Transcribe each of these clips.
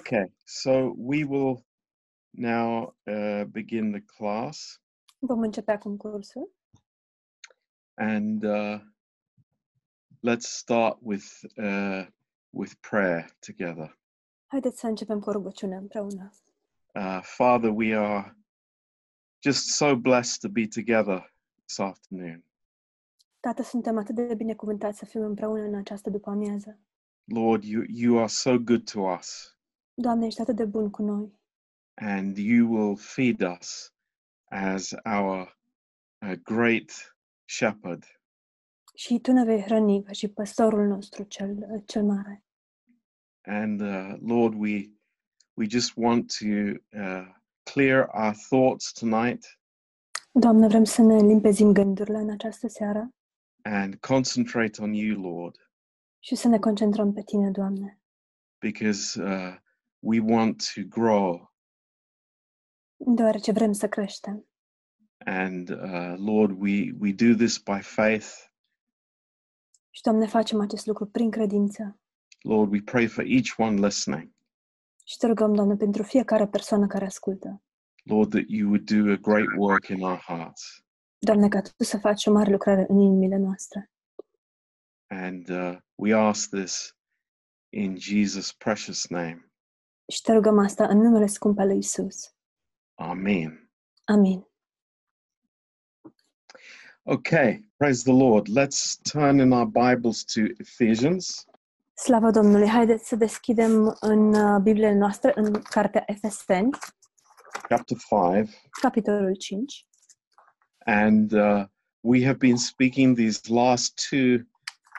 Okay, so we will now uh, begin the class, Vom începe acum cursul and uh, let's start with uh, with prayer together. Haideți să începem cu o rugăciune împreună. Uh, Father, we are just so blessed to be together this afternoon. Tată, suntem atât de binecuvântați să fim împreună în această după-amiază. Lord, you you are so good to us, Doamne, ești atât de bun cu noi. And you will feed us as our uh, great shepherd. și Tu ne vei hrăni ca și păstorul nostru cel, cel mare. And uh, Lord, we we just want to uh, clear our thoughts tonight. Doamne, vrem să ne limpezim gândurile în această seară. And concentrate on you, Lord, și să ne concentrăm pe Tine, Doamne, because uh, we want to grow. deoarece vrem să creștem. And uh, Lord, we we do this by faith. Și, Doamne, facem acest lucru prin credință. Lord, we pray for each one listening. Și te rugăm, Doamne, pentru fiecare persoană care ascultă. Lord, that you would do a great work in our hearts. Doamne, ca Tu să faci o mare lucrare în inimile noastre. And uh, we ask this in Jesus' precious name. Și te rugăm asta în numele scump al lui Isus. Amen. Amin. Okay, praise the Lord. Let's turn in our Bibles to Ephesians Slavă Domnului! Haideți să deschidem în uh, Bibliile noastre, în Cartea Efeseni, chapter 5. capitolul 5. And uh, we have been speaking these last two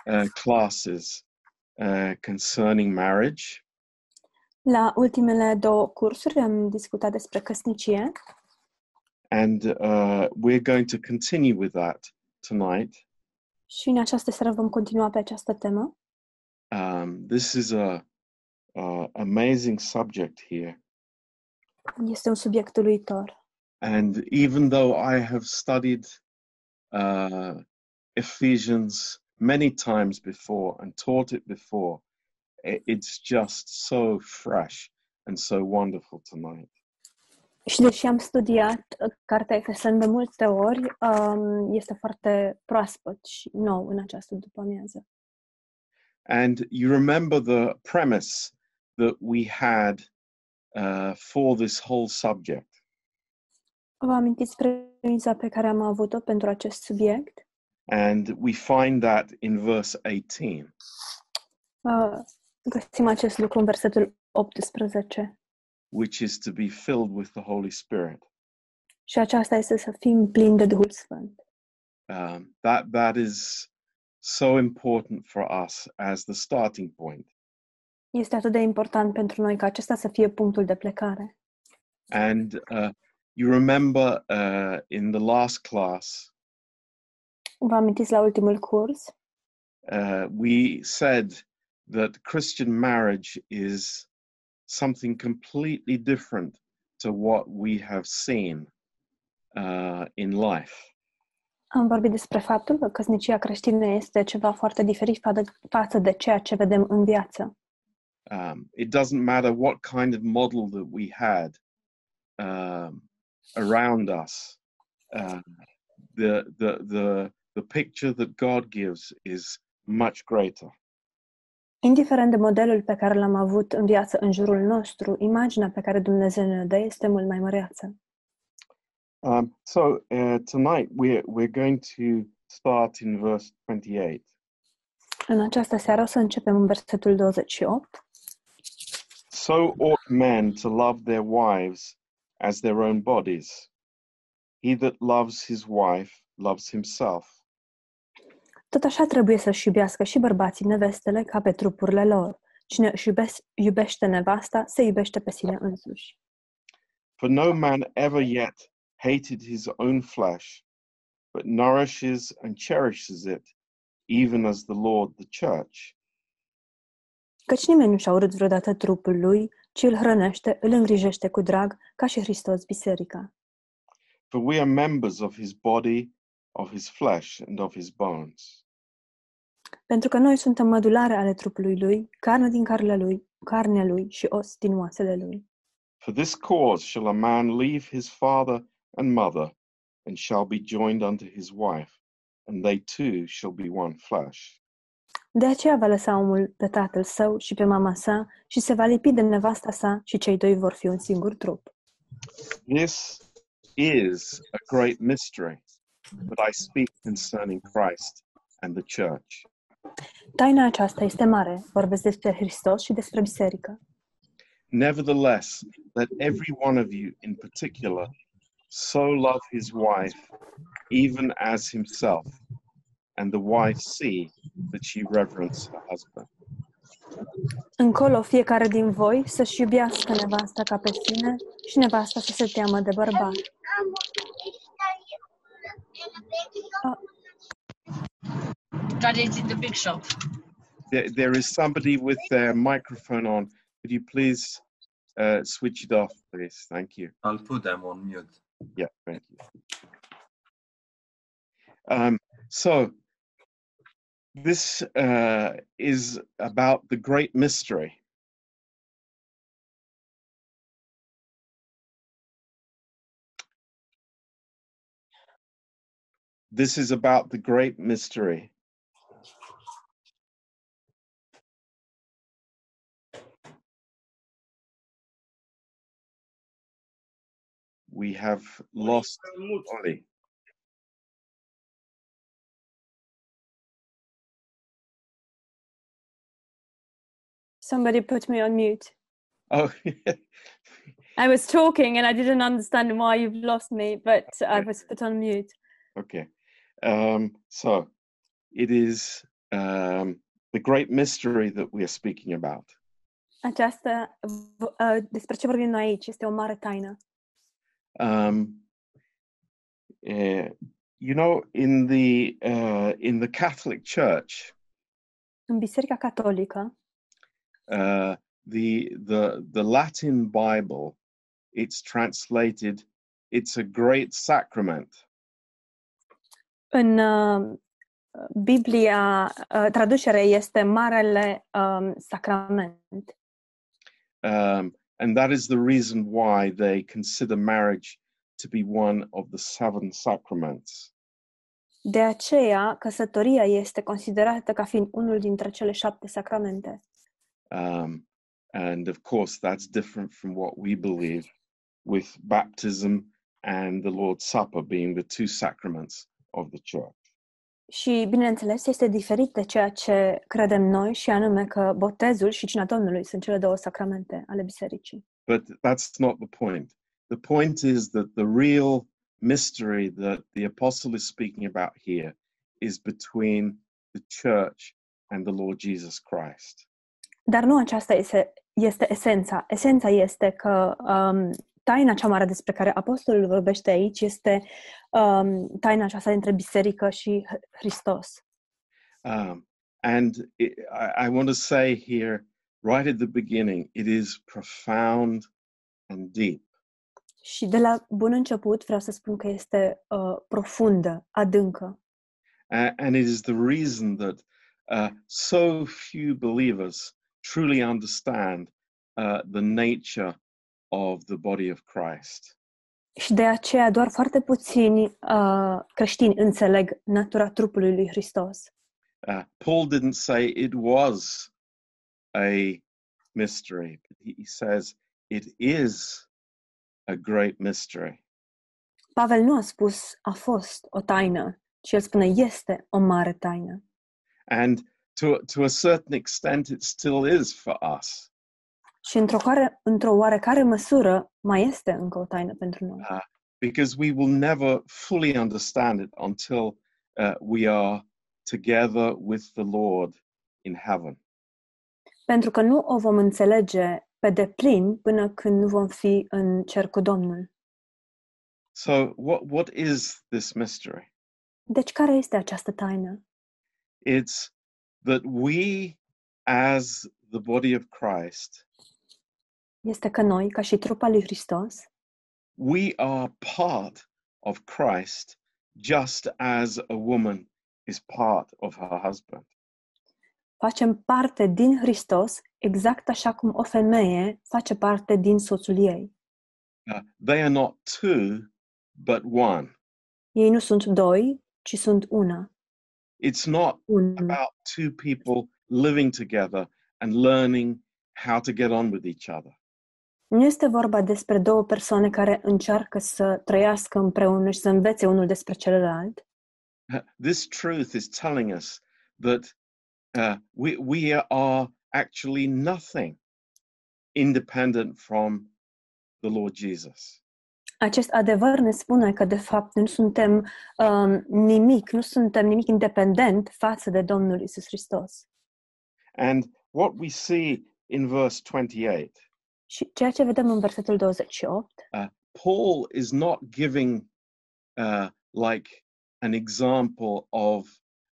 uh, classes uh, concerning marriage. La ultimele două cursuri am discutat despre căsnicie And uh, we're going to continue with that tonight. și în această seară vom continua pe această temă. Um, this is a, a amazing subject here. Este un subiect uluitor. And even though I have studied uh, Ephesians many times before and taught it before, it's just so fresh and so wonderful tonight. Și deși am studiat uh, Cartea Efeseni de multe ori, um, este foarte proaspăt și nou în această după-amiază. And you remember the premise that we had uh, for this whole subject. Vă amintiți premisa pe care am avut-o pentru acest subiect? And we find that in verse 18. Uh, găsim acest lucru în versetul 18. which is to be filled with the Holy Spirit. Și aceasta este să fim plini de Duhul Sfânt. Um, that that is so important for us as the starting point. Este atât de important pentru noi ca acesta să fie punctul de plecare. And uh, you remember uh, in the last class, Vă amintiți la ultimul curs? uh, we said that Christian marriage is something completely different to what we have seen uh, in life. Am vorbit despre faptul că căsnicia creștină este ceva foarte diferit fa- față de ceea ce vedem în viață. um, it doesn't matter what kind of model that we had um, around us. Uh, the, the the the picture that God gives is much greater. Indiferent de modelul pe care l-am avut în viață în jurul nostru, imaginea pe care Dumnezeu ne dă este mult mai măreață. Um, so uh, tonight we're we're going to start in verse 28. În această seară o să începem în versetul 28. So ought men to love their wives as their own bodies. He that loves his wife loves himself. Tot așa trebuie să-și iubească și bărbații nevestele ca pe trupurile lor. Cine își iubes- iubește nevasta, se iubește pe sine însuși. For no man ever yet hated his own flesh, but nourishes and cherishes it, even as the Lord the church. Căci nimeni nu și-a urât vreodată trupul lui, ci îl hrănește, îl îngrijește cu drag, ca și Hristos biserica. For we are members of his body, of his flesh, and of his bones. Pentru că noi suntem mădulare ale trupului lui, carne din carnea lui, carnea lui și os din oasele lui. For this cause shall a man leave his father and mother, and shall be joined unto his wife, and they two shall be one flesh. De aceea va lăsa omul pe tatăl său și pe mama sa și se va lipi de nevasta sa și cei doi vor fi un singur trup. This is a great mystery, but I speak concerning Christ and the church. Taina aceasta este mare, vorbesc despre Hristos și despre biserică. Nevertheless, let every one of you in particular so love his wife, even as himself, and the wife see that she reverence her husband. Încolo fiecare din voi să-și iubească nevasta ca pe sine și nevasta să se teamă de bărbat. Daddy's in the big shop. There, there is somebody with their microphone on. Could you please uh, switch it off, please? Thank you. I'll put them on mute. Yeah, thank you. Um, so, this uh, is about the great mystery. This is about the great mystery. We have lost Ollie. Somebody put me on mute. Oh, I was talking and I didn't understand why you've lost me, but I was put on mute. okay. Um, so, it is um, the great mystery that we are speaking about. Aceasta, uh, despre ce vorbim noi aici, este o mare taină. um, eh, you know, in the uh, in the Catholic Church, În Biserica Catolică, uh, the the the Latin Bible, it's translated. It's a great sacrament, în uh, Biblia, uh, traducerea este Marele um, Sacrament. um, and that is the reason why they consider marriage to be one of the seven sacraments. De aceea, căsătoria este considerată ca fiind unul dintre cele șapte sacramente. Um, and of course, that's different from what we believe, with baptism and the Lord's Supper being the two sacraments of the church. Și, bineînțeles, este diferit de ceea ce credem noi, și anume că botezul și cina Domnului sunt cele două sacramente ale bisericii. But that's not the point. The point is that the real mystery that the apostle is speaking about here is between the church and the Lord Jesus Christ. Dar nu aceasta este, este esența. Esența este că um, taina cea mare despre care apostolul vorbește aici este um, taina aceasta dintre biserică și H- Hristos. Um, and it, I, I want to say here, right at the beginning, it is profound and deep. Și de la bun început vreau să spun că este uh, profundă, adâncă. A- and it is the reason that uh, so few believers truly understand uh, the nature of the body of Christ. Și de aceea doar foarte puțini uh, creștini înțeleg natura trupului lui Hristos. Uh, Paul didn't say it was a mystery, but he says it is a great mystery. Pavel nu a spus a fost o taină, ci el spune este o mare taină. And to, to a certain extent, it still is for us. Și într-o, care, într-o oarecare măsură mai este încă o taină pentru noi. because we will never fully understand it until uh, we are together with the Lord in heaven. Pentru că nu o vom înțelege pe deplin până când nu vom fi în cer cu Domnul. So, what, what is this mystery? Deci care este această taină? It's that we, as the body of Christ, Este că noi, ca și trupa lui Hristos, we are part of Christ just as a woman is part of her husband. facem parte din Hristos exact așa cum o femeie face parte din soțul ei. Uh, they are not two, but one. Ei nu sunt doi, ci sunt una. It's not Un. about two people living together and learning how to get on with each other. Nu este vorba despre două persoane care încearcă să trăiască împreună și să învețe unul despre celălalt. Uh, This truth is telling us that uh, we, we are actually nothing independent from the Lord Jesus. Acest adevăr ne spune că, de fapt, nu suntem um, nimic, nu suntem nimic independent față de Domnul Isus Hristos. And what we see in verse 28, Și ceea ce vedem în versetul 28, Paul is not giving uh, like an example of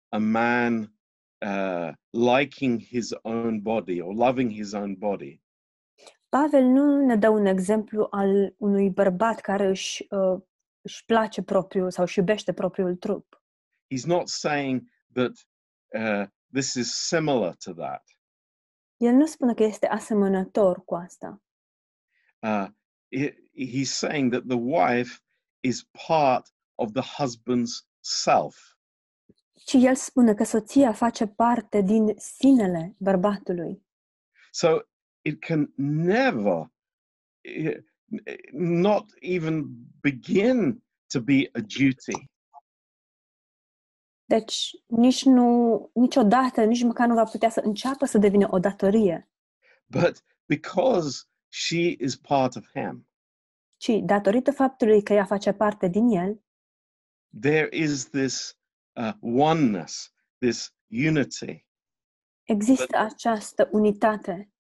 a man uh, liking his own body or loving his own body. Pavel nu ne dă un exemplu al unui bărbat care își, uh, își place propriul sau își iubește propriul trup. He's not saying that uh, this is similar to that. El nu spune că este asemănător cu asta, Uh, he- he's saying that the wife is part of the husband's self. ci el spune că soția face parte din sinele bărbatului. So it can never, eh, not even begin to be a duty. Deci nici nu, niciodată, nici măcar nu va putea să înceapă să devină o datorie, But because she is part of him, ci datorită faptului că ea face parte din el, there is this uh, oneness, this unity există această unitate.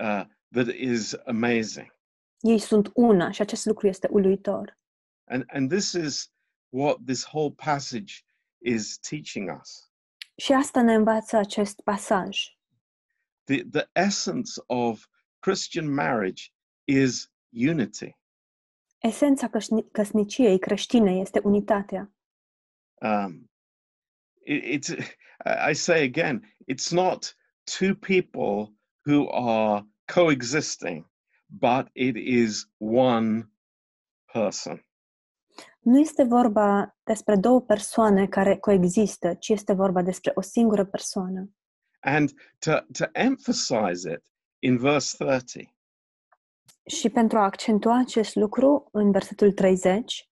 uh, that is amazing. Ei sunt una și acest lucru este uluitor. And, and this is what this whole passage is teaching us. Și asta ne învață acest pasaj. The, the essence of Christian marriage is unity. Esența căsni- căsniciei creștine este unitatea. Um, it, it's, I say again, it's not two people who are coexisting, but it is one person. Nu este vorba despre două persoane care coexistă, ci este vorba despre o singură persoană. And to, to emphasize it in verse 30, Și pentru a accentua acest lucru, în versetul 30,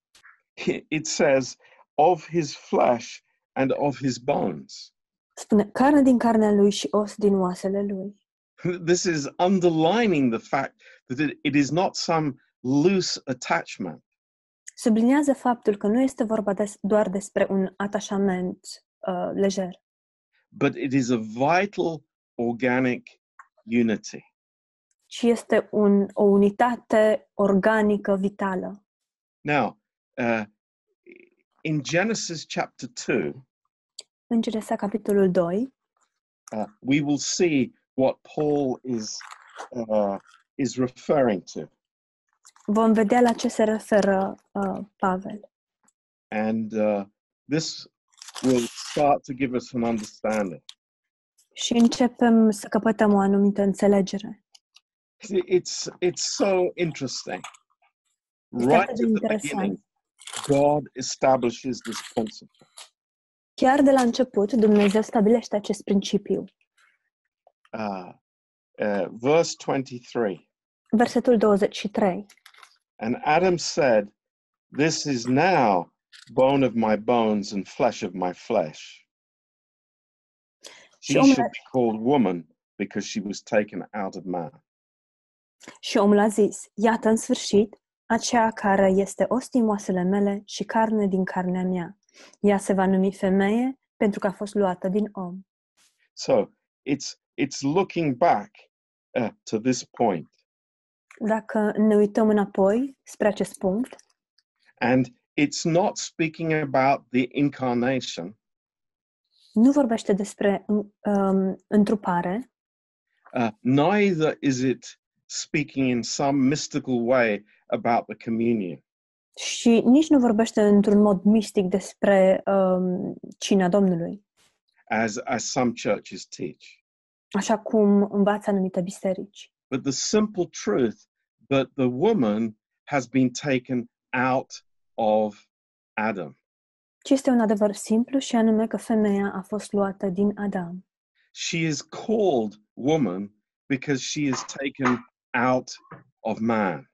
it says, of his flesh and of his bones. spune carne din carnea lui și os din oasele lui. This is underlining the fact that it, it is not some loose attachment, Subliniază faptul că nu este vorba des- doar despre un atașament uh, lejer, but it is a vital organic unity. ci este un, o unitate organică vitală. Now, uh, in Genesis chapter 2, În Genesa, capitolul 2, uh, we will see what Paul is, uh, is referring to. vom vedea la ce se referă uh, Pavel. And uh, this will start to give us an understanding. Și începem să căpătăm o anumită înțelegere. It's, it's so interesting. Este Right atât at de the interesant. beginning, God establishes this principle. Chiar de la început, Dumnezeu stabilește acest principiu. Uh, uh, verse 23 Versetul 23. And Adam said, This is now bone of my bones and flesh of my flesh. She should be called woman because she was taken out of man. Și omul a zis, iată în sfârșit, aceea care este os din mele și carne din carnea mea. Ea se va numi femeie pentru că a fost luată din om. So it's it's looking back uh, to this point, Dacă ne uităm înapoi spre acest punct, and it's not speaking about the incarnation. Nu vorbește despre um, întrupare, Uh, neither is it speaking in some mystical way about the communion. Și nici nu vorbește într-un mod mistic despre um, cina Domnului, as as some churches teach. așa cum învață anumite biserici. but the simple truth that the woman has been taken out of Adam. Ci este un adevăr simplu și anume că femeia a fost luată din Adam. She is called woman because she is taken out of man.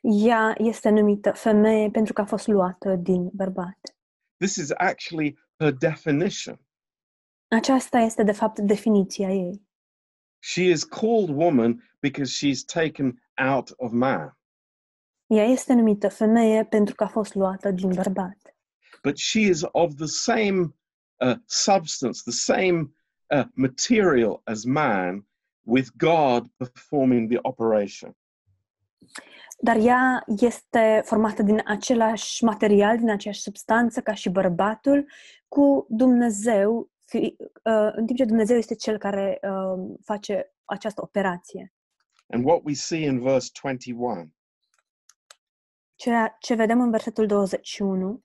Ea este numită femeie pentru că a fost luată din bărbat. This is actually her definition. Aceasta este de fapt definiția ei. She is called woman because she's taken out of man. Ea este numită femeie pentru că a fost luată din bărbat. But she is of the same uh, substance, the same uh, material as man, with God performing the operation. Dar ea este formată din același material, din aceeași substanță ca și bărbatul, cu Dumnezeu, fi, uh, în timp ce Dumnezeu este cel care uh, face această operație. And what we see in verse 21 Ceea ce vedem în versetul 21,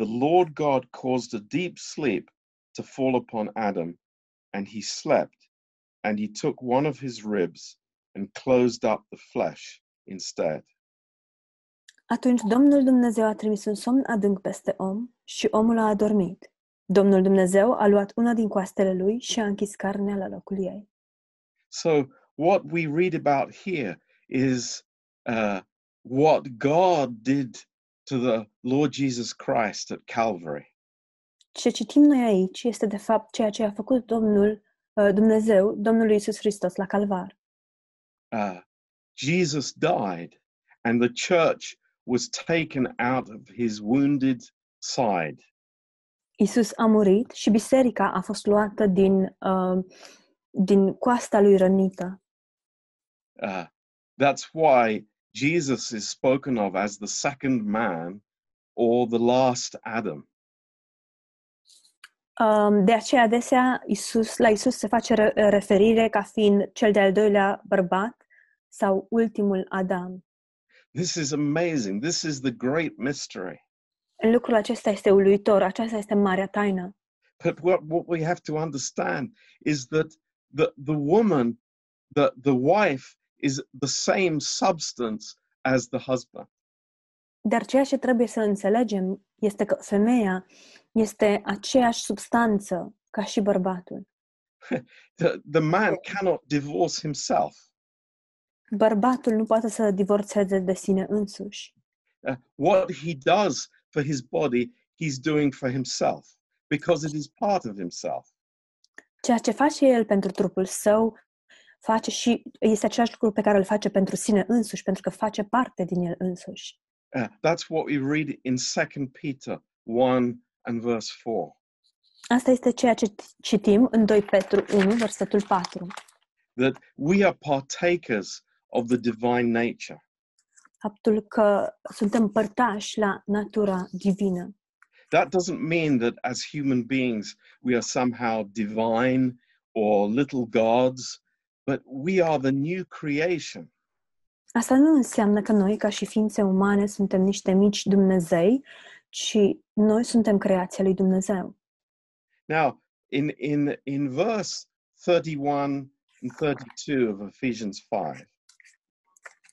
the Lord God caused a deep sleep to fall upon Adam, and he slept, and he took one of his ribs and closed up the flesh instead. atunci Domnul Dumnezeu a trimis un somn adânc peste om și omul a adormit. Domnul Dumnezeu a luat una din coastele lui și a închis carnea la locul ei. So, what we read about here is uh, what God did to the Lord Jesus Christ at Calvary. Ce citim noi aici este de fapt ceea ce a făcut Domnul uh, Dumnezeu, Domnul Iisus Hristos la Calvar. Uh, Jesus died, and the church was taken out of his wounded side. Iisus a murit și biserica a fost luată din, uh, din coasta lui rănită. Uh, that's why Jesus is spoken of as the second man or the last Adam. Um, de aceea adesea Isus, la Isus se face referire ca fiind cel de-al doilea bărbat sau ultimul Adam. This is amazing. This is the great mystery. Lucrul acesta este uluitor, aceasta este marea taină. But what, what we have to understand is that the, the woman, the, the wife, is the same substance as the husband. Dar ceea ce trebuie să înțelegem este că femeia este aceeași substanță ca și bărbatul. The, the man cannot divorce himself. Bărbatul nu poate să divorțeze de sine însuși. Uh, what he does for his body, he's doing for himself because it is part of himself. Ceea ce face el pentru trupul său face și este același lucru pe care îl face pentru sine însuși, pentru că face parte din el însuși. Uh, that's what we read in 2 Peter 1 and verse 4. Asta este ceea ce citim în 2 Petru 1, versetul 4. That we are partakers of the divine nature. Faptul că suntem părtași la natura divină. That doesn't mean that as human beings we are somehow divine or little gods, but we are the new creation. Asta nu înseamnă că noi, ca și ființe umane, suntem niște mici Dumnezei, ci noi suntem creația lui Dumnezeu. Now, in, in, in verse 31 and 32 of Ephesians 5,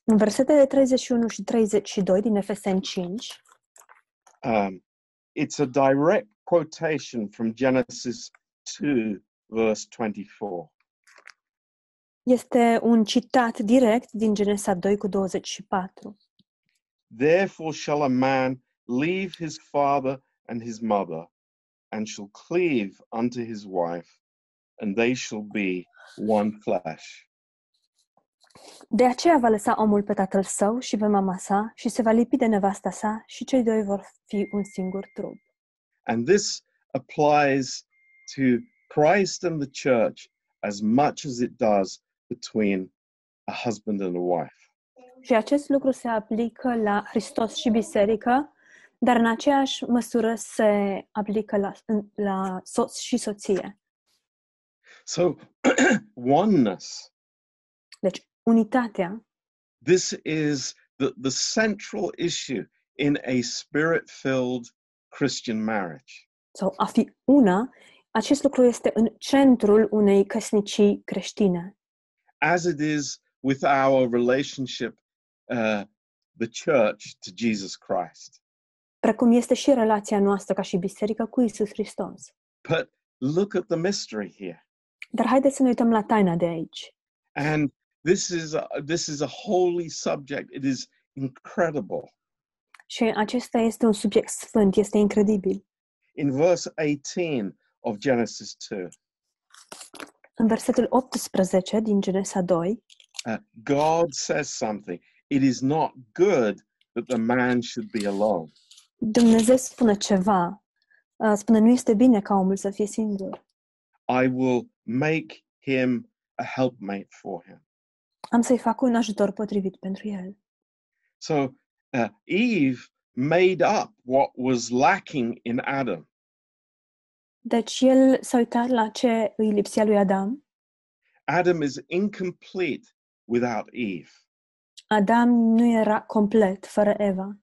În versetele 31 și 32 din Efeseni 5, um, it's a direct quotation from Genesis 2, verse 24. Este un citat direct din Genesa 2 cu 24. Therefore shall a man leave his father and his mother, and shall cleave unto his wife, and they shall be one flesh. De aceea va lăsa omul pe tatăl său și pe mama sa și se va lipi de nevasta sa și cei doi vor fi un singur trup. And this applies to Christ and the church as much as it does between a husband and a wife. Și acest lucru se aplică la Hristos și biserică, dar în aceeași măsură se aplică la, la soț și soție. So, oneness, Deci, unitatea this is the, the central issue in a spirit filled Christian marriage. sau a fi una, Acest lucru este în centrul unei căsnicii creștine, as it is with our relationship, uh, the church to Jesus Christ. precum este și relația noastră ca și biserică cu Isus Hristos. But look at the mystery here. Dar haideți să ne uităm la taina de aici. And this is a, this is a holy subject. It is incredible. Și acesta este un subiect sfânt, este incredibil. In verse 18 of Genesis 2, În versetul 18 din Genesa 2, uh, God says something. It is not good that the man should be alone. Dumnezeu spune ceva. Uh, Spune, nu este bine ca omul să fie singur. I will make him a helpmate for him. Am să-i fac un ajutor potrivit pentru el. So uh, Eve made up what was lacking in Adam. Deci el s-a uitat la ce îi lipsea lui Adam. Adam is incomplete without Eve. Adam nu era complet fără Eva.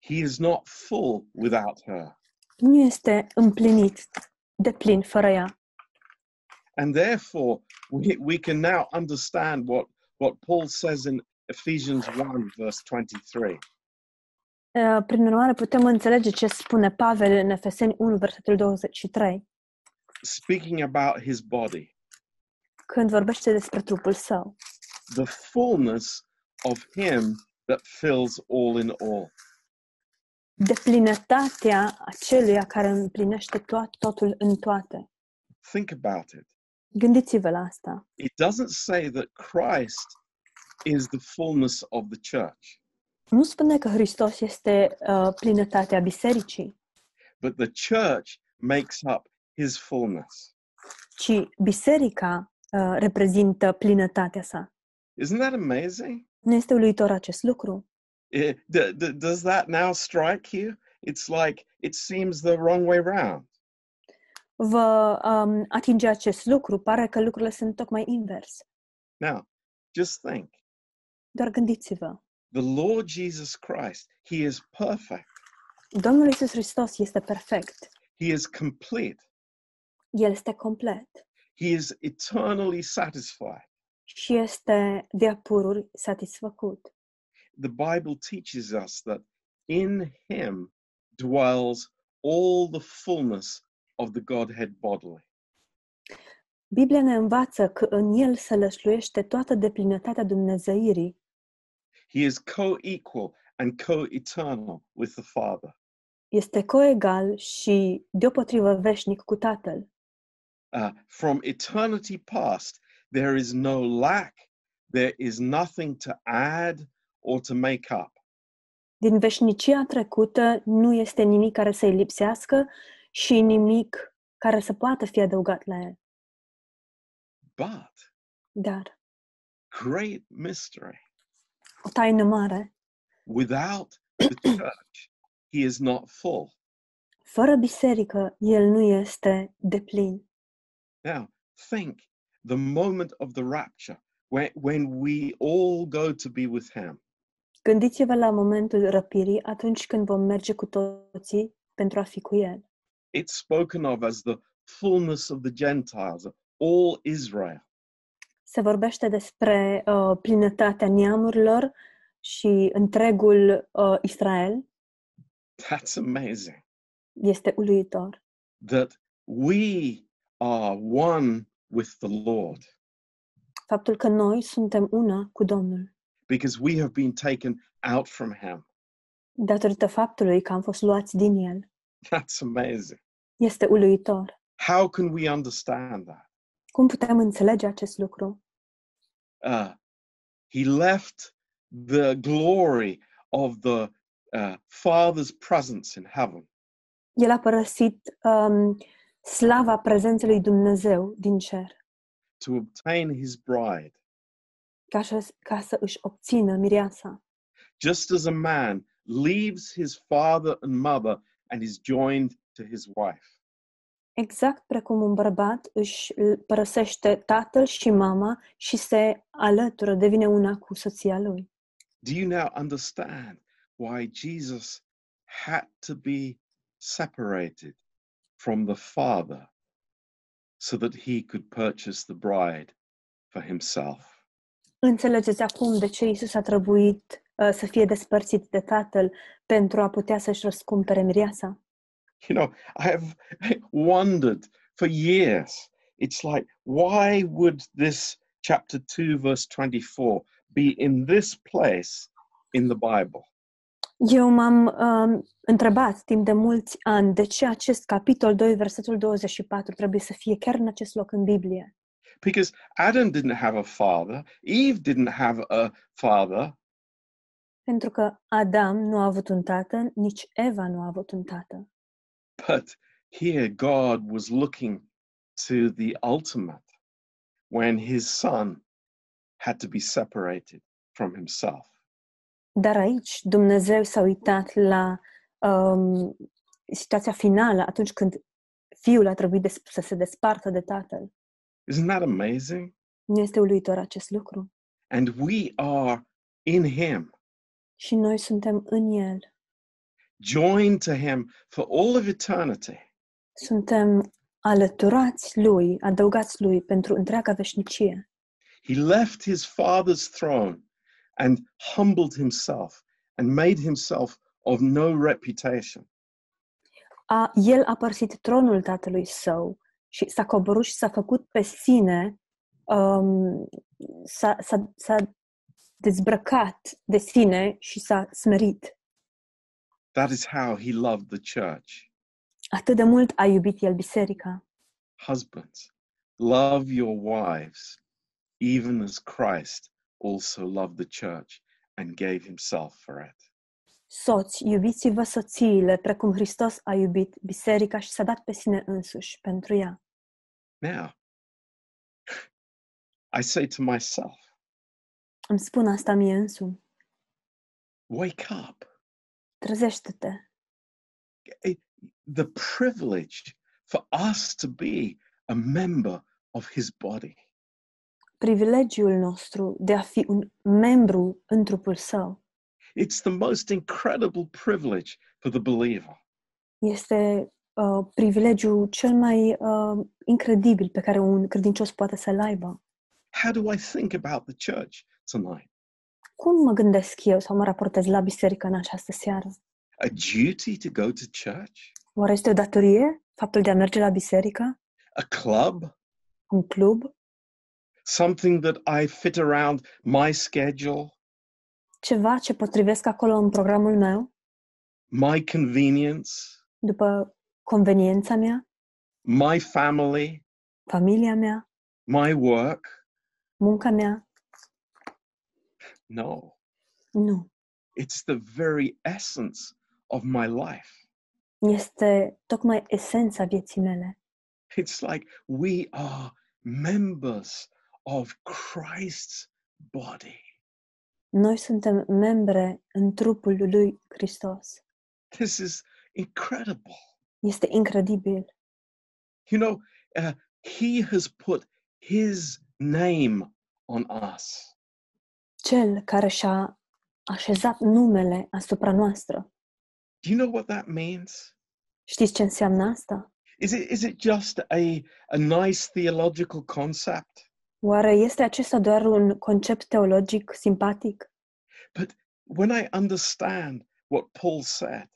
He is not full without her. Nu este împlinit de plin fără ea. And therefore, we, we can now understand what, what Paul says in Ephesians 1, verse 23. Uh, Prin urmare, putem înțelege ce spune Pavel în Efeseni 1, versetul 23, speaking about his body, când vorbește despre trupul său. the fullness of him that fills all in all. De plinătatea aceluia care împlinește toat, totul în toate. Think about it. Gândiți-vă la asta. It doesn't say that Christ is the fullness of the church, Nu spune că Hristos este uh, plinătatea bisericii, but the church makes up his fullness. ci biserica uh, reprezintă plinătatea sa. Isn't that amazing? Nu este uluitor acest lucru? Eh, d- d- does that now strike you? It's like it seems the wrong way round. Vă um, atinge acest lucru? Pare că lucrurile sunt tocmai invers. Now, just think Doar gândiți-vă. The Lord Jesus Christ, He is perfect, Domnul Isus Hristos este perfect. He is complete, El este complet He is eternally satisfied. și este de pururi satisfăcut. The Bible teaches us that in Him dwells all the fullness of the Godhead bodily. Biblia ne învață că în El se lășluiește toată deplinătatea Dumnezeirii. He is co equal and co eternal with the Father. Este coegal și deopotrivă veșnic cu Tatăl. Uh, from eternity past, there is no lack, there is nothing to add or to make up. Din veșnicia trecută nu este nimic care să-i lipsească și nimic care să poată fi adăugat la el. But, Dar, great mystery, o taină mare, without the church, he is not full. fără biserică, el nu este deplin. Now, think the moment of the rapture, when, when we all go to be with him. Gândiți-vă la momentul răpirii atunci când vom merge cu toții pentru a fi cu el. It's spoken of as the fullness of the Gentiles, all Israel. Se vorbește despre uh, plinătatea neamurilor și întregul uh, Israel. That's amazing. Este uluitor. That we are one with the Lord Faptul că noi suntem una cu Domnul. because we have been taken out from him. Datorită faptului că am fost luați din el. That's amazing. Este uluitor. How can we understand that? Cum putem înțelege acest lucru? Uh, he left the glory of the uh, Father's presence in heaven El a părăsit um, slava prezenței lui Dumnezeu din cer to obtain his bride. ca, să, ca să își obțină mireasa. Just as a man leaves his father and mother and is joined to his wife. Exact precum un bărbat își îl părăsește tatăl și mama și se alătură, devine una cu soția lui. Do you now understand why Jesus had to be separated from the Father so that he could purchase the bride for himself. Înțelegeți acum de ce Isus a trebuit uh, să fie despărțit de Tatăl pentru a putea să-și răscumpere mireasa? You know, I have wondered for years. It's like, why would this chapter 2, verse 24 be in this place in the Bible? Eu m-am um, întrebat timp de mulți ani de ce acest capitol 2, versetul 24 trebuie să fie chiar în acest loc în Biblie. Because Adam didn't have a father, Eve didn't have a father, Pentru că Adam nu a avut un tată, nici Eva nu a avut un tată. But here God was looking to the ultimate when his son had to be separated from himself. Dar aici Dumnezeu s-a uitat la um, situația finală atunci când fiul a trebuit des- să se despartă de tatăl. Isn't that amazing? Nu este uluitor acest lucru? And we are in him, Și noi suntem în el. Joined to him for all of eternity. Suntem alăturați lui, adăugați lui pentru întreaga veșnicie. He left his father's throne and humbled himself and made himself of no reputation. A, el a părăsit tronul tatălui său și s-a coborât și s-a făcut pe sine, um, s-a, s-a, s-a dezbrăcat de sine și s-a smerit. That is how he loved the church. Atât de mult a iubit el biserica. Husbands, love your wives, even as Christ also loved the church and gave himself for it. Soți, iubiți-vă soțiile, precum Hristos a iubit biserica și s-a dat pe sine însuși pentru ea. Now, I say to myself, Îmi spun asta mie însumi. wake up. Trezește-te. The privilege for us to be a member of his body. Privilegiul nostru de a fi un membru în trupul său It's the most incredible privilege for the believer. este uh, privilegiul cel mai uh, incredibil pe care un credincios poate să-l aibă. How do I think about the church tonight? Cum mă gândesc eu sau mă raportez la biserică în această seară? A duty to go to church? Oare este o datorie faptul de a merge la biserică? A club? Un club? Something that I fit around my schedule, Ceva ce potrivesc acolo în programul meu? my convenience, După conveniența mea? my family, Familia mea? my work? Munca mea? No, Nu. it's the very essence of my life. Este tocmai esența vieții mele. It's like we are members of Christ's body. Noi suntem membre în trupul lui Hristos. This is incredible. Este incredibil. You know, uh, He has put His name on us. Cel care și-a așezat numele asupra noastră. Do you know what that means? Știți ce înseamnă asta? Is it, is it just a, a nice theological concept? Oare este acesta doar un concept teologic simpatic? But when I understand what Paul said,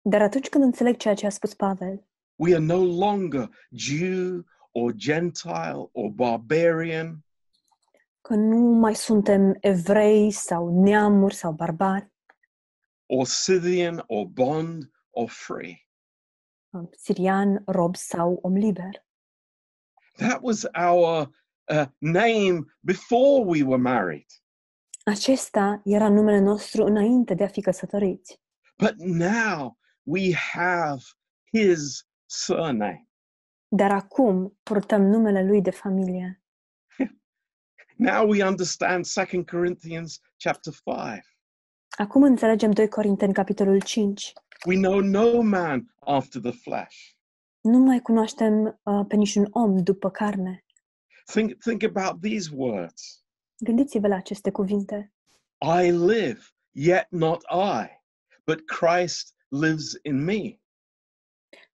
Dar atunci când înțeleg ceea ce a spus Pavel, we are no longer Jew or Gentile or barbarian, că nu mai suntem evrei sau neamuri sau barbari, or Scythian or bond or free. sirian, rob sau om liber. That was our uh, name before we were married. Acesta era numele nostru înainte de a fi căsătoriți. But now we have his surname. Dar acum purtăm numele lui de familie. Now we understand 2 Corinthians chapter 5. Acum înțelegem 2 Corinteni, capitolul 5. We know no man after the flesh. Nu mai cunoaștem uh, pe niciun om după carne. Think, think about these words Gândiți-vă la aceste cuvinte. I live, yet not I, but Christ lives in me.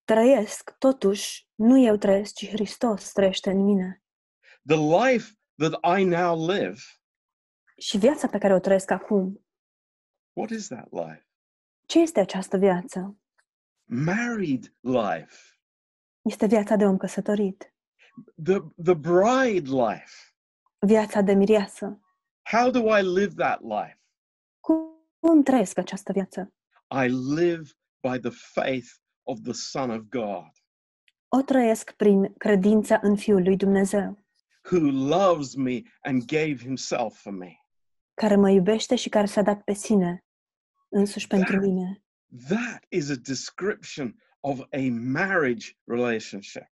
trăiesc, totuși, nu eu trăiesc, ci Hristos trăiește în mine. The life that I now live, Și viața pe care o trăiesc acum, what is that life? ce este această viață? Married life, Este viața de om căsătorit, the, the bride life. viața de miriasă. How do I live that life? Cum, cum trăiesc această viață? I live by the faith of the Son of God, O trăiesc prin credința în Fiul lui Dumnezeu, who loves me and gave himself for me. care mă iubește și care s-a dat pe sine însuși pentru mine. That is a description of a marriage relationship.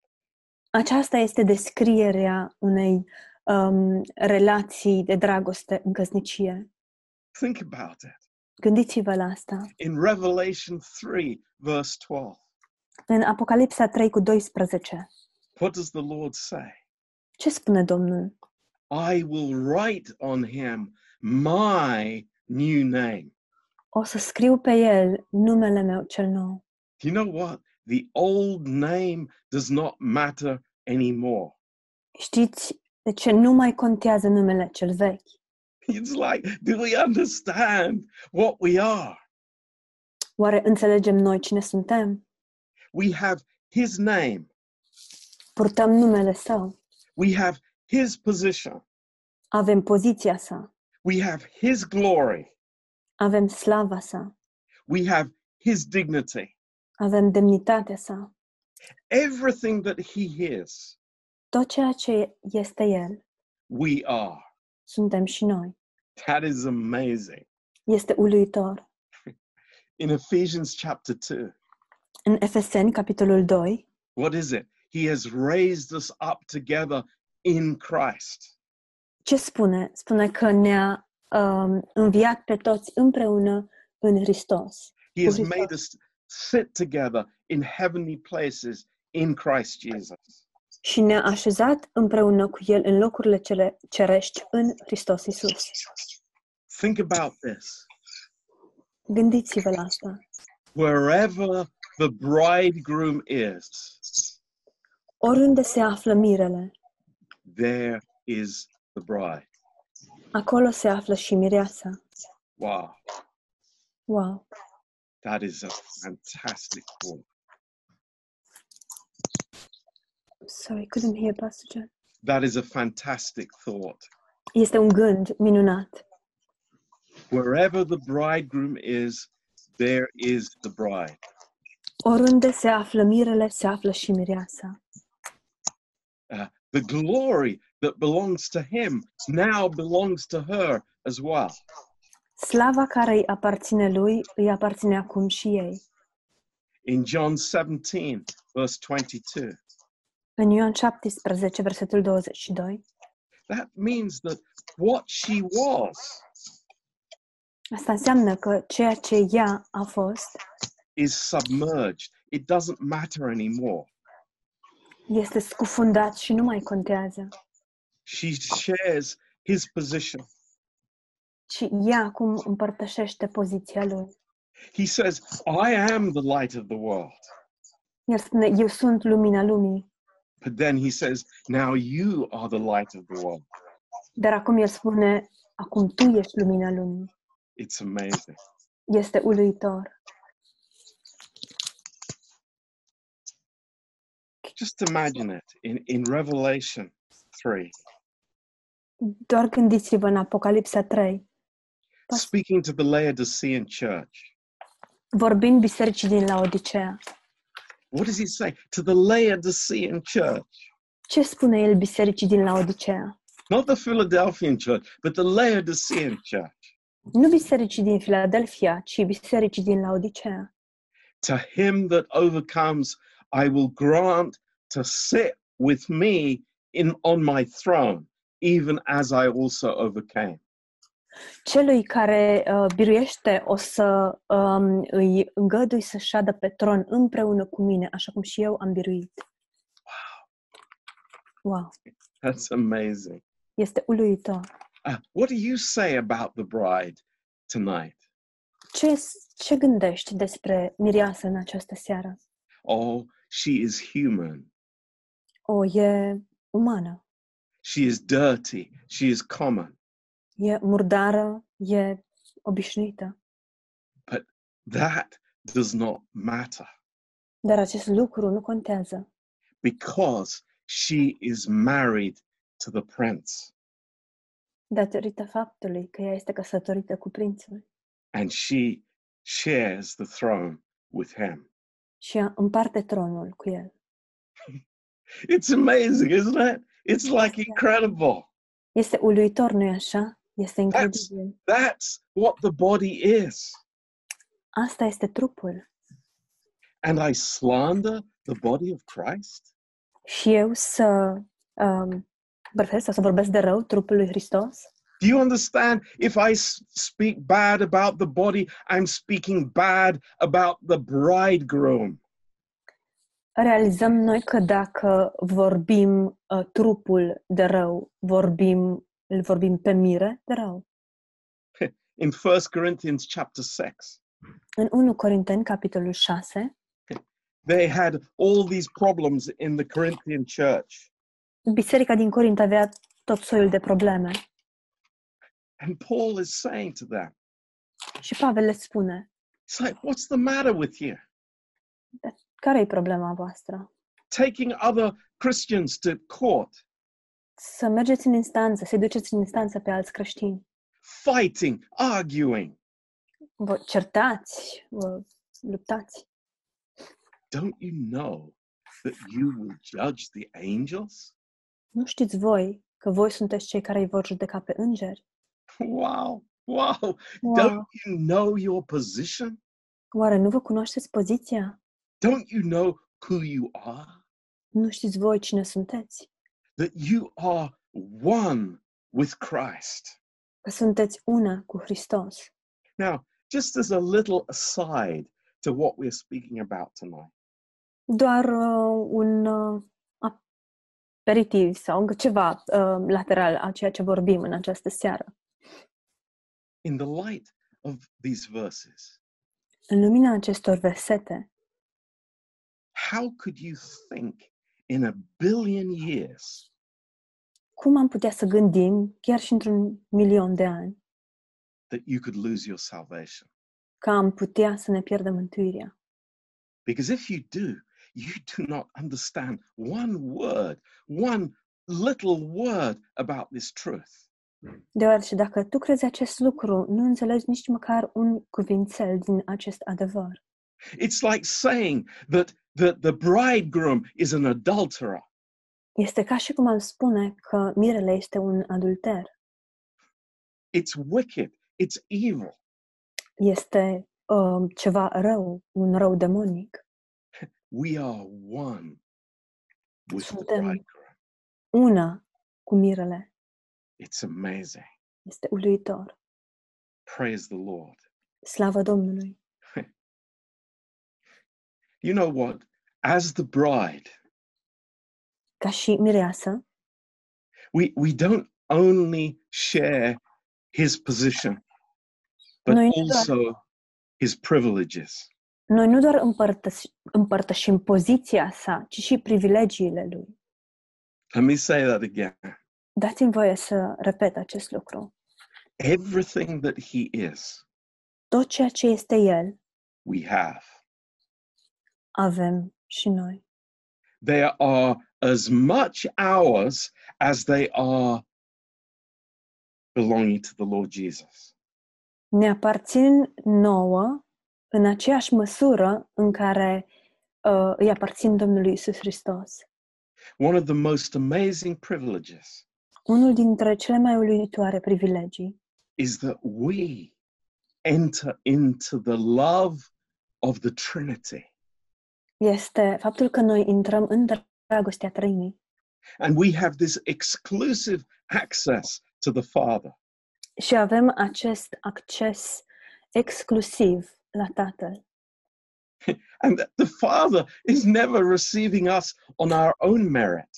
Aceasta este descrierea unei um, relații de dragoste în căsnicie. Think about it. Gândiți-vă la asta. In Revelation 3, verse 12, În Apocalipsa 3 cu 12, what does the Lord say? Ce spune Domnul? I will write on him my new name. O să scriu pe el numele meu cel nou. You know what? The old name does not matter anymore. Știți de ce nu mai contează numele cel vechi? It's like, do we understand what we are? Oare înțelegem noi cine suntem? We have his name, Purtăm numele său, we have his position, avem poziția sa, we have his glory, avem slava sa, we have his dignity. avem demnitatea sa. Everything that he is, Tot ceea ce este el, we are. suntem și noi. That is amazing. Este uluitor. In Ephesians chapter 2, În Efeseni, capitolul 2, what is it? He has raised us up together in Christ. ce spune? Spune că ne-a um, înviat pe toți împreună în Hristos. He has Hristos. made us sit together in heavenly places in Christ Jesus. Și ne-a așezat împreună cu El în locurile cele cerești în Hristos Isus. Think about this. Gândiți-vă la asta. Wherever the bridegroom is, Oriunde se află mirele, there is the bride. acolo se află și mireasa. Wow, Wow! that is a fantastic thought. Sorry, couldn't hear Pastor John. That is a fantastic thought. Este un gând minunat. Wherever the bridegroom is, there is the bride. Oriunde se află mirele, se află și mireasa. Uh, the glory that belongs to him now belongs to her as well. Slava care îi aparține lui, îi aparține acum și ei. In John 17, verse 22, În Ioan 17, versetul 22, that means that what she was asta înseamnă că ceea ce ea a fost is submerged. It doesn't matter anymore. Este scufundat și nu mai contează. She shares his position. ci ea acum împărtășește poziția lui. He says, I am the light of the world. El spune, eu sunt lumina lumii, But then he says, Now you are the light of the world. dar acum el spune, acum tu ești lumina lumii. It's amazing. Este uluitor. Just imagine it in, in Revelation 3, Doar gândiți-vă în Apocalipsa 3, speaking to the Laodicean church. vorbind bisericii din Laodicea. What does he say? To the Laodicean church. Ce spune el bisericii din Laodicea? Not the Philadelphian church, but the Laodicean church. Nu bisericii din Filadelfia, ci bisericii din Laodicea. To him that overcomes, I will grant to sit with me in on my throne, even as I also overcame. Celui care uh, biruiește o să um, îi îngădui să șadă pe tron împreună cu mine, așa cum și eu am biruit. Wow! That's amazing. Este uluitor. Uh, what do you say about the bride tonight? Ce, ce gândești despre mireasă în această seară? Oh, she is human. Oh, o, e umană, She is dirty. She is common. e murdară, e obișnuită. But that does not matter Dar acest lucru nu contează, because she is married to the prince datorită faptului că ea este căsătorită cu prințul and she shares the throne with him. și ea împarte tronul cu el. It's amazing, isn't it? It's like incredible. Este uluitor, nu-i așa? Este incredibil. That's what the body is. Asta este trupul. And I slander the body of Christ? Și eu să um, bărfesc sau să vorbesc de rău trupul lui Hristos? Do you understand? If I speak bad about the body, I'm speaking bad about the bridegroom. Realizăm noi că dacă vorbim uh, trupul de rău, vorbim, îl vorbim pe mire de rău. In 1 Corinthians chapter 6, În 1 Corinteni, capitolul 6, they had all these problems in the Corinthian church. biserica din Corint avea tot soiul de probleme. And Paul is saying to them, Și Pavel le spune, It's like, what's the matter with you? Care e problema voastră? Taking other Christians to court, Să mergeți în instanță, să-i duceți în instanță pe alți creștini. fighting, arguing. Vă certați, vă luptați. Don't you know that you will judge the angels? Nu știți voi că voi sunteți cei care îi vor judeca pe îngeri? Wow, wow. Wow. Don't you know your position? Oare nu vă cunoașteți poziția? Don't you know who you are? Nu știți voi cine sunteți? That you are one with Christ. Că sunteți una cu Hristos. Now, just as a little aside to what we're speaking about tonight, Doar uh, un uh, aperitiv sau încă ceva uh, lateral a ceea ce vorbim în această seară. in the light of these verses, În lumina acestor versete, how could you think in a billion years cum am putea să gândim, chiar și într-un milion de ani, that you could lose your salvation? că am putea să ne pierdem mântuirea? Because if you do, you do not understand one word, one little word about this truth. Deoarece dacă tu crezi acest lucru, nu înțelegi nici măcar un cuvințel din acest adevăr. It's like saying that the, the bridegroom is an adulterer. Este ca și cum am spune că mirele este un adulter. It's wicked, it's evil. Este um, ceva rău, un rău demonic. We are one with the Suntem- bridegroom. Una cu mirele. It's amazing. Este uluitor. Praise the Lord. Slavă Domnului! You know what? As the bride, Ca și mireasă, we, we don't only share his position, but Noi nu doar- also his privileges. noi nu doar împărtăș- împărtășim poziția sa, ci și privilegiile lui. Let me say that again. Dați-mi voie să repet acest lucru. Everything that he is, Tot ceea ce este El, we have. Avem și noi. They are as much ours as they are belonging to the Lord Jesus. Ne aparțin nouă în aceeași măsură în care uh, îi aparțin Domnului Isus Hristos. One of the most amazing privileges Unul dintre cele mai uluitoare privilegii is that we enter into the love of the Trinity. Este faptul că noi intrăm în dragostea Trăimii And we have this exclusive access to the Father. și avem acest acces exclusiv la Tatăl. And that the Father is never receiving us on our own merit,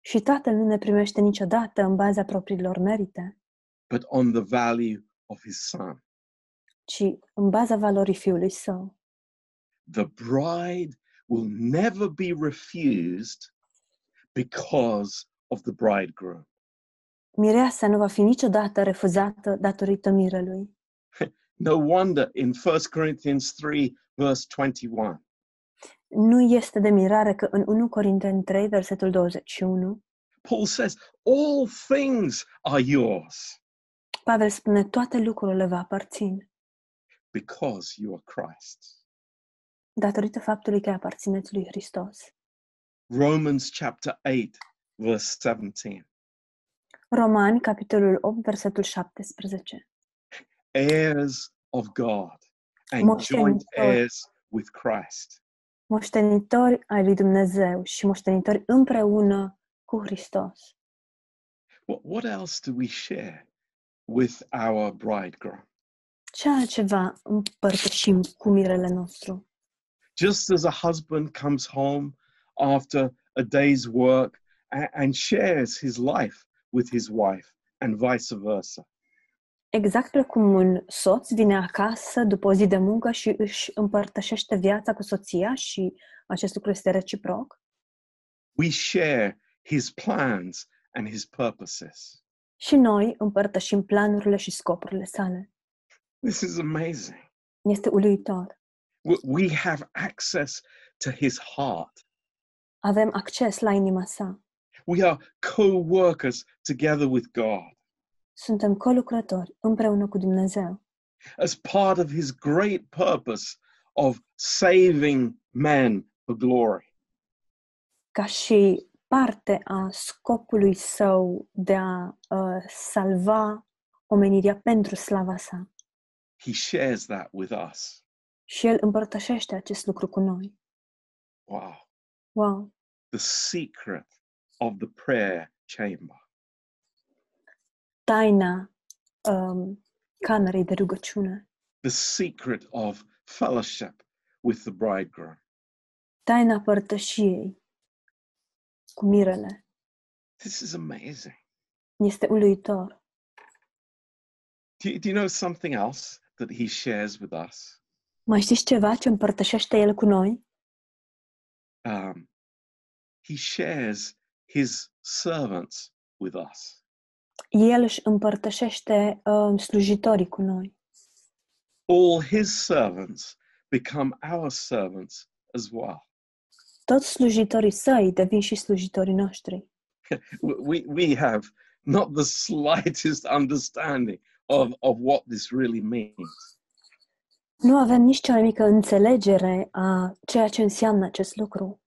Și Tatăl nu ne primește niciodată în baza propriilor merite, but on the value of His Son. ci în baza valorii Fiului Său. The bride will never be refused because of the bridegroom. Mireasa nu va fi niciodată refuzată datorită mirelui. No wonder in 1 Corinthians 3, verse 21, Nu este de mirare că în 1 Corinteni 3, versetul 21, Paul says, All things are yours Pavel spune toate lucrurile vă aparțin, because you are Christ. Datorită faptului că aparțineți lui Hristos. Romans chapter 8, verse 17. Romani, capitolul 8, versetul 17. Heirs of God and Moștenitori. joint heirs with Christ. Moștenitori ai lui Dumnezeu și moștenitori împreună cu Hristos. What, what else do we share with our bridegroom? Ce altceva împărtășim cu mirele nostru? Just as a husband comes home after a day's work a- and shares his life with his wife, and vice versa. Exact precum un soț vine acasă după o zi de muncă și își împărtășește viața cu soția și acest lucru este reciproc, We share his plans and his purposes. și noi împărtășim planurile și scopurile sale. This is amazing. Este uluitor. We- have access to his heart. Avem acces la inima sa. We are co workers together with God Suntem colucrători împreună cu Dumnezeu, as part of his great purpose of saving men for glory. ca și parte a scopului său de a uh, salva omenirea pentru slava sa. He shares that with us. Și el împărtășește acest lucru cu noi. Wow. Wow! The secret of the prayer chamber. Taina um, camerei de rugăciune, the secret of fellowship with the bridegroom. taina părtășiei cu mirele. This is amazing. Este uluitor. Do you, do you know something else that he shares with us? Mai știți ceva ce împărtășește el cu noi? Um, he shares his servants with us. El își împărtășește um, slujitorii cu noi. All his servants become our servants as well. Toți slujitorii săi devin și slujitorii noștri. We, we, we have not the slightest understanding of, of what this really means. Nu avem nici cea mai mică înțelegere a ceea ce înseamnă acest lucru.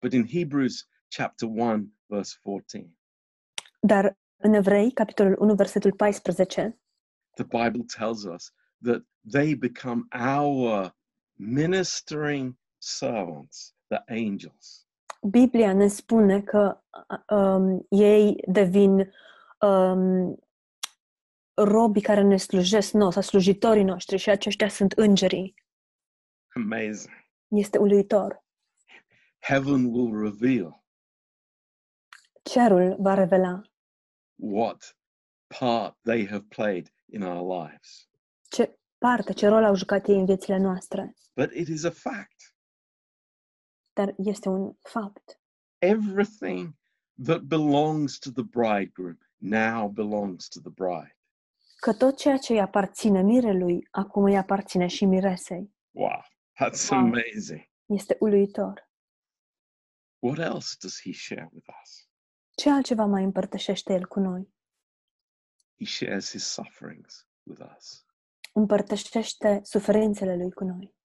But in Hebrews chapter 1, verse 14, Dar în Evrei, capitolul 1, versetul 14, the Bible tells us that they become our ministering servants, the angels. Biblia ne spune că a- um, ei devin um, robii care ne slujesc nouă, sau slujitorii noștri și aceștia sunt îngerii. Amazing. Este uluitor. Heaven will reveal Cerul va revela what part they have played in our lives. ce parte, ce rol au jucat ei în viețile noastre. But it is a fact. Dar este un fapt. Everything that belongs to the bridegroom now belongs to the bride. Că tot ceea ce îi aparține mirelui, acum îi aparține și miresei. Wow, that's Wow. amazing. Este uluitor. What else does he share with us? Ce altceva mai împărtășește el cu noi? He shares his sufferings with us. Împărtășește suferințele lui cu noi.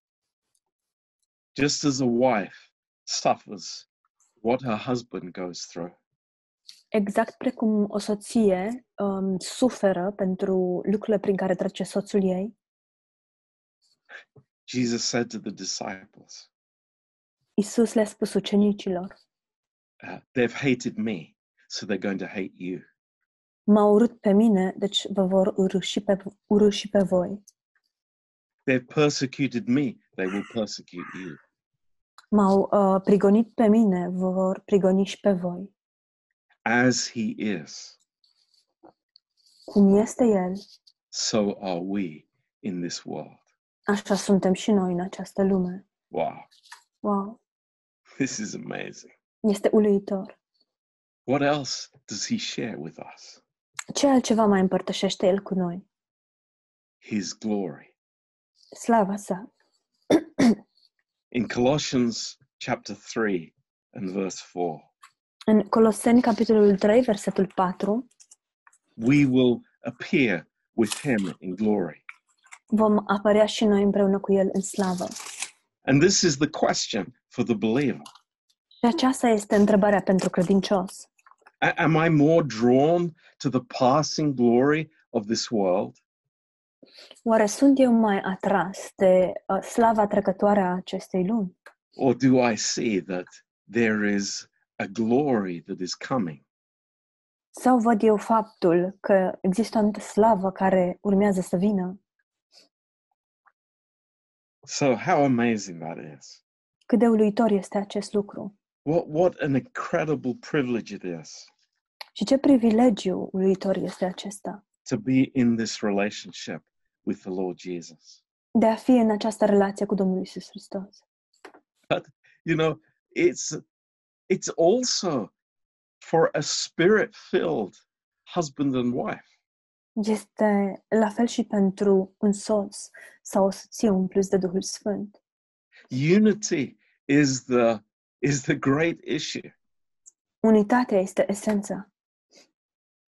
Just as a wife suffers what her husband goes through, Exact precum o soție um, suferă pentru lucrurile prin care trece soțul ei, Jesus said to the disciples, Isus le-a spus ucenicilor, uh, They've hated me, so they're going to hate you. m-au urât pe mine, deci vă vor urâ și pe, urâ și pe voi. They've persecuted me, they will persecute you. M-au uh, prigonit pe mine, vă vor prigoni și pe voi. As he is, Cum este El, so are we in this world. așa suntem și noi în această lume. Wow. Wow! This is amazing. Este uluitor. What else does he share with us? Ce altceva mai împărtășește El cu noi? His glory. Slava sa. In Colossians chapter 3 and verse 4, În Coloseni, capitolul 3, versetul 4, we will appear with him in glory. vom apărea și noi împreună cu El în slavă. And this is the question for the believer. Și aceasta este întrebarea pentru credincios. A- am I more drawn to the passing glory of this world? Oare sunt eu mai atras de uh, slava trecătoare a acestei lumi? Or do I see that there is a glory that is coming? Sau văd eu faptul că există o anumită slavă care urmează să vină? So, how amazing that is! Cât de uluitor este acest lucru? What, what an incredible privilege it is Și ce privilegiu uluitor este acesta? to be in this relationship with the Lord Jesus. De a fi în această relație cu Domnul Isus Hristos. You know, it's it's also for a spirit-filled husband and wife. Este la fel și pentru un soț sau o soție umpluți de Duhul Sfânt. Unity is the is the great issue. Unitatea este esența.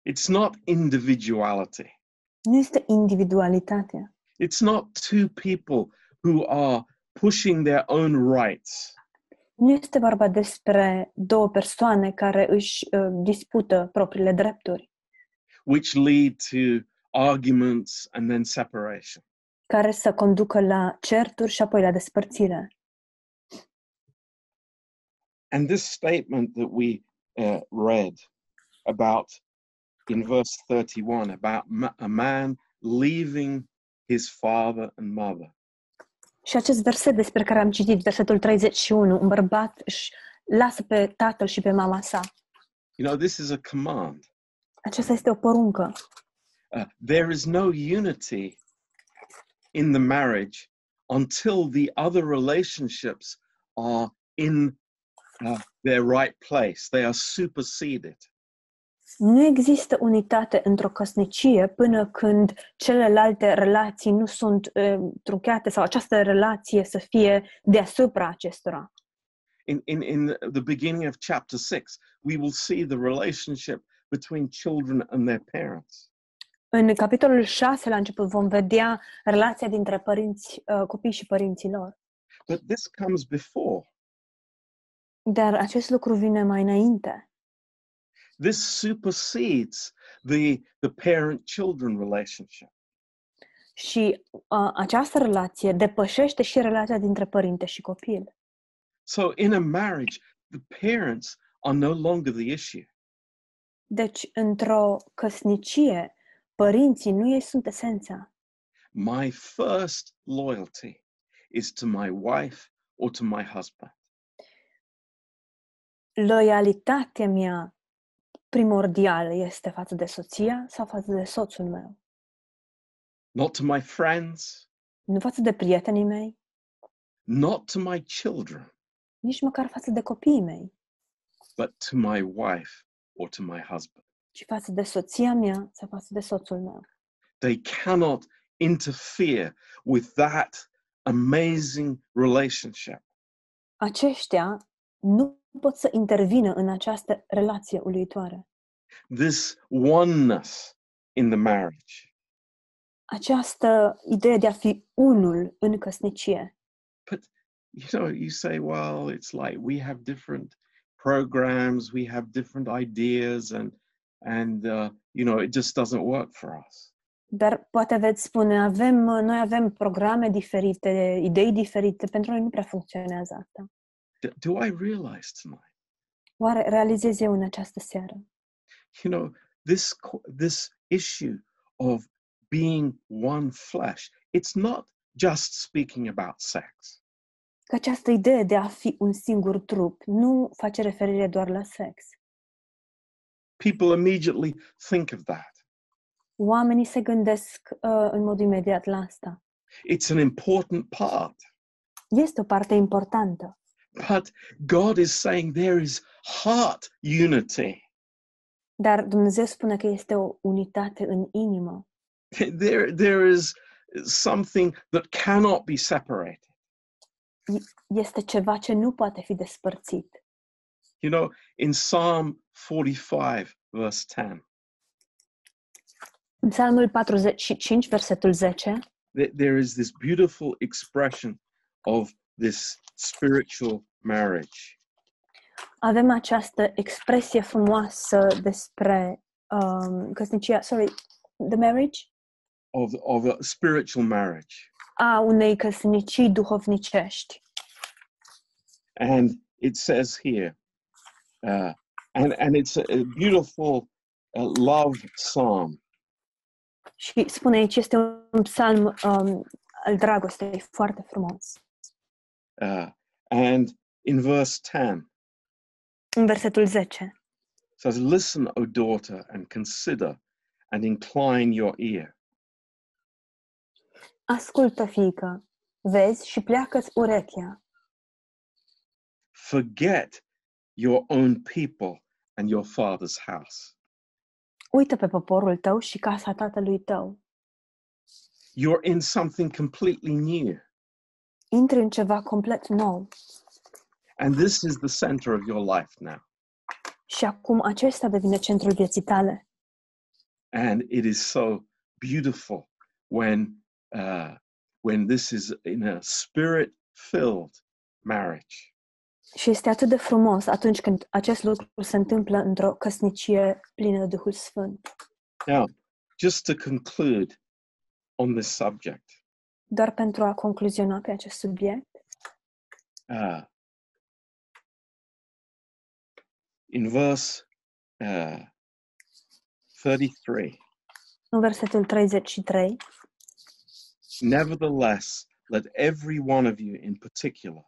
It's not individuality. Nu este individualitatea. It's not two people who are pushing their own rights. Nu este vorba despre două persoane care își uh, dispută propriile drepturi, which lead to arguments and then separation. care să conducă la certuri și apoi la despărțire. And this statement that we uh, read about in verse 31 about ma- a man leaving his father and mother. Și acest verset despre care am citit, versetul 31, un bărbat își lasă pe tatăl și pe mama sa. You know, this is a command. Aceasta este o poruncă. Uh, there is no unity in the marriage until the other relationships are in uh, their right place, they are superseded. Nu există unitate într-o căsnicie până când celelalte relații nu sunt uh, trunchiate sau această relație să fie deasupra acestora. in, in, in the beginning of chapter 6, we will see the relationship between children and their parents. În capitolul 6, la început, vom vedea relația dintre părinți, uh, copii și părinții lor. But this comes before. Dar acest lucru vine mai înainte. This supersedes the, the parent children relationship. Și uh, această relație depășește și relația dintre părinte și copil. So, in a marriage, the parents are no longer the issue. Deci, într-o căsnicie, părinții nu ei sunt esența. My first loyalty is to my wife or to my husband. Loialitatea mea primordială este față de soția sau față de soțul meu. Not to my friends, Nu față de prietenii mei, not to my children, nici măcar față de copiii mei, but to my wife or to my husband. ci față de soția mea sau față de soțul meu. they cannot interfere with that amazing relationship. Aceștia nu pot să intervină în această relație uluitoare. This oneness in the marriage. Această idee de a fi unul în căsnicie. But you know, you say, well, it's like we have different programs, we have different ideas, and and uh, you know, it just doesn't work for us. Dar poate veți spune, avem, noi avem programe diferite, idei diferite, pentru noi nu prea funcționează asta. D- do I realize tonight? Oare realizez eu în această seară? You know, this co- this issue of being one flesh. It's not just speaking about sex. Că această idee de a fi un singur trup nu face referire doar la sex. People immediately think of that. Oamenii se gândesc uh, în mod imediat la asta. It's an important part, Este o parte importantă, But God is saying there is heart unity. Dar Dumnezeu spune că este o unitate în inimă. There, there is something that cannot be separated. Este ceva ce nu poate fi despărțit. You know, in Psalm 45, verse 10, În Psalmul 45, versetul 10, there, there is this beautiful expression of this spiritual marriage. avem această expresie frumoasă despre um, căsnicia, sorry, the marriage? Of, of a spiritual marriage. A unei căsnicii duhovnicești. And it says here, uh, and, and it's a, a beautiful uh, love psalm. Și spune aici, este un psalm um, al dragostei foarte frumos. Uh, and in verse 10, În versetul 10. says, Listen, O daughter, and consider and incline your ear. Ascultă, fiică, vezi și pleacă-ți urechea. Forget your own people and your father's house. Uită pe poporul tău și casa tatălui tău. You're in something completely new. Intri în ceva complet nou. And this is the center of your life now. Și acum acesta devine centrul vieții tale. And it is so beautiful when, uh, when this is in a spirit filled marriage. Și este atât de frumos atunci când acest lucru se întâmplă într-o căsnicie plină de Duhul Sfânt. Now, just to conclude on this subject, Doar pentru a concluziona pe acest subiect, uh, in verse uh, 33, în versetul 33, nevertheless, let every one of you in particular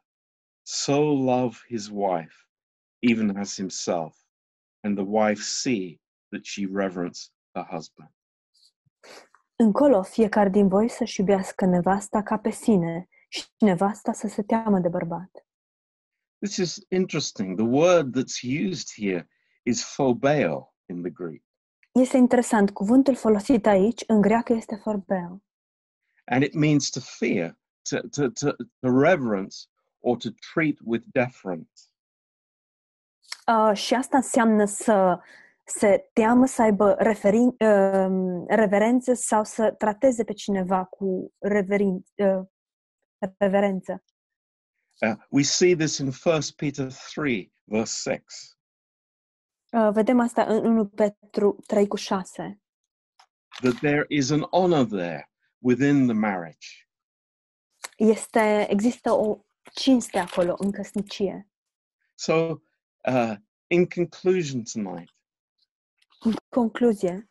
so love his wife, even as himself, and the wife see that she reverence her husband. Încolo fiecare din voi să-și iubească nevasta ca pe sine și nevasta să se teamă de bărbat. This is interesting. The word that's used here is phobeo in the Greek, Este interesant, cuvântul folosit aici în greacă este forbeo and it means to fear, to, to, to, to reverence, or to treat with deference. uh, și asta înseamnă să se teamă, să aibă referin, uh, reverență sau să trateze pe cineva cu reverin, uh, reverență. Uh, we see this in 1 Peter 3, verse 6. Uh, vedem asta în 1 Petru 3 cu 6. that there is an honor there within the marriage. Este, există o cinste acolo în căsnicie. So, uh, in conclusion tonight, În concluzie,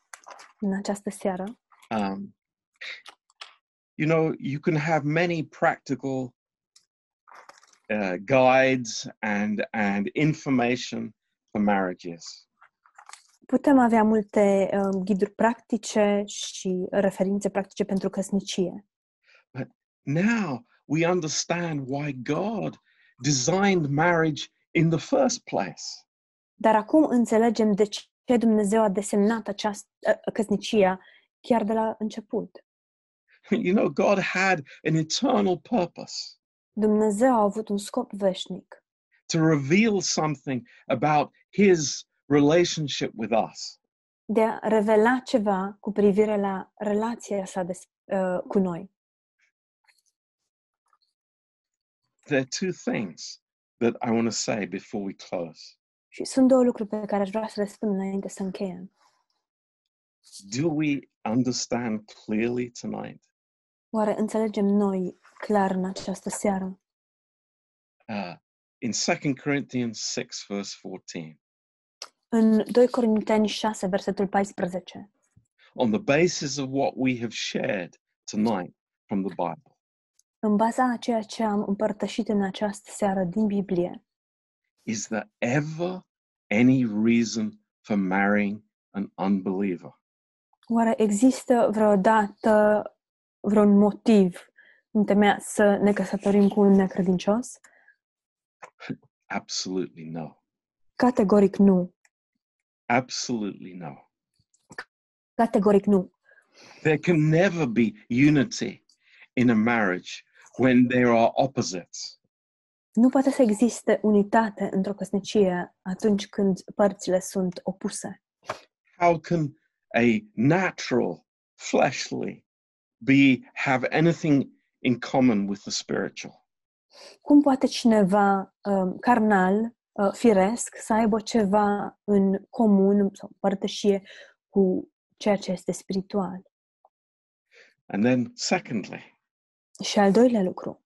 în această seară, um, you know, you can have many practical uh, guides and and information for marriages, putem avea multe um, ghiduri practice și referințe practice pentru căsnicie. now we understand why God designed marriage in the first place. Dar acum înțelegem de ce Dumnezeu a desemnat această căsnicia chiar de la început. You know, God had an eternal purpose Dumnezeu a avut un scop veșnic to reveal something about His relationship with us. de a revela ceva cu privire la relația sa de, uh, cu noi. there are two things that I want to say before we close. Și sunt două lucruri pe care aș vrea să le spun înainte să încheiem. Do we understand clearly tonight? Oare înțelegem noi clar în această seară? Uh, in 2 Corinthians 6, verse 14, În 2 Corinteni 6, versetul 14, on the basis of what we have shared tonight from the Bible, în baza a ceea ce am împărtășit în această seară din Biblie, is there ever any reason for marrying an unbeliever? oare există vreodată vreun motiv întemeiat să ne căsătorim cu un necredincios? Absolutely no. Categoric nu. Absolutely no. Categoric nu. There can never be unity in a marriage when there are opposites. Nu poate să existe unitate într-o căsnicie atunci când părțile sunt opuse. How can a natural, fleshly be have anything in common with the spiritual? Cum poate cineva um, carnal, uh, firesc, să aibă ceva în comun sau părtășie cu ceea ce este spiritual? And then, secondly, Și al doilea lucru,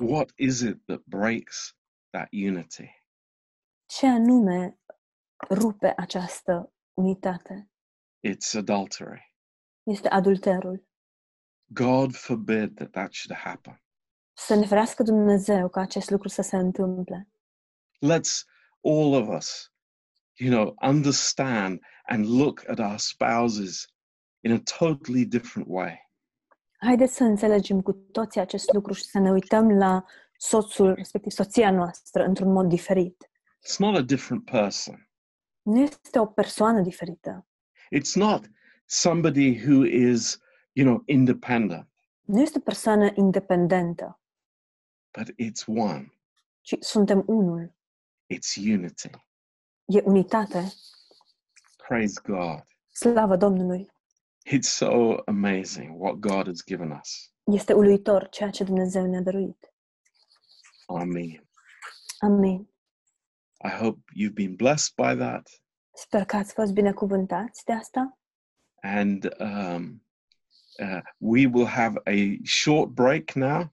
what is it that breaks that unity? ce anume rupe această unitate? It's adultery. Este adulterul. God forbid that that should happen. Să ne ferească Dumnezeu ca acest lucru să se întâmple. Let's all of us, you know, understand and look at our spouses in a totally different way. Haideți să înțelegem cu toții acest lucru și să ne uităm la soțul, respectiv soția noastră, într-un mod diferit. It's not a different person. Nu este o persoană diferită. It's not somebody who is, you know, independent, Nu este o persoană independentă, but it's one. ci suntem unul. It's unity. E unitate. Praise God. Slavă Domnului! It's so amazing what God has given us. Este uluitor ceea ce Dumnezeu ne-a dăruit. Amen. Amin. I hope you've been blessed by that. Sper că ați fost binecuvântați de asta And um, uh, we will have a short break now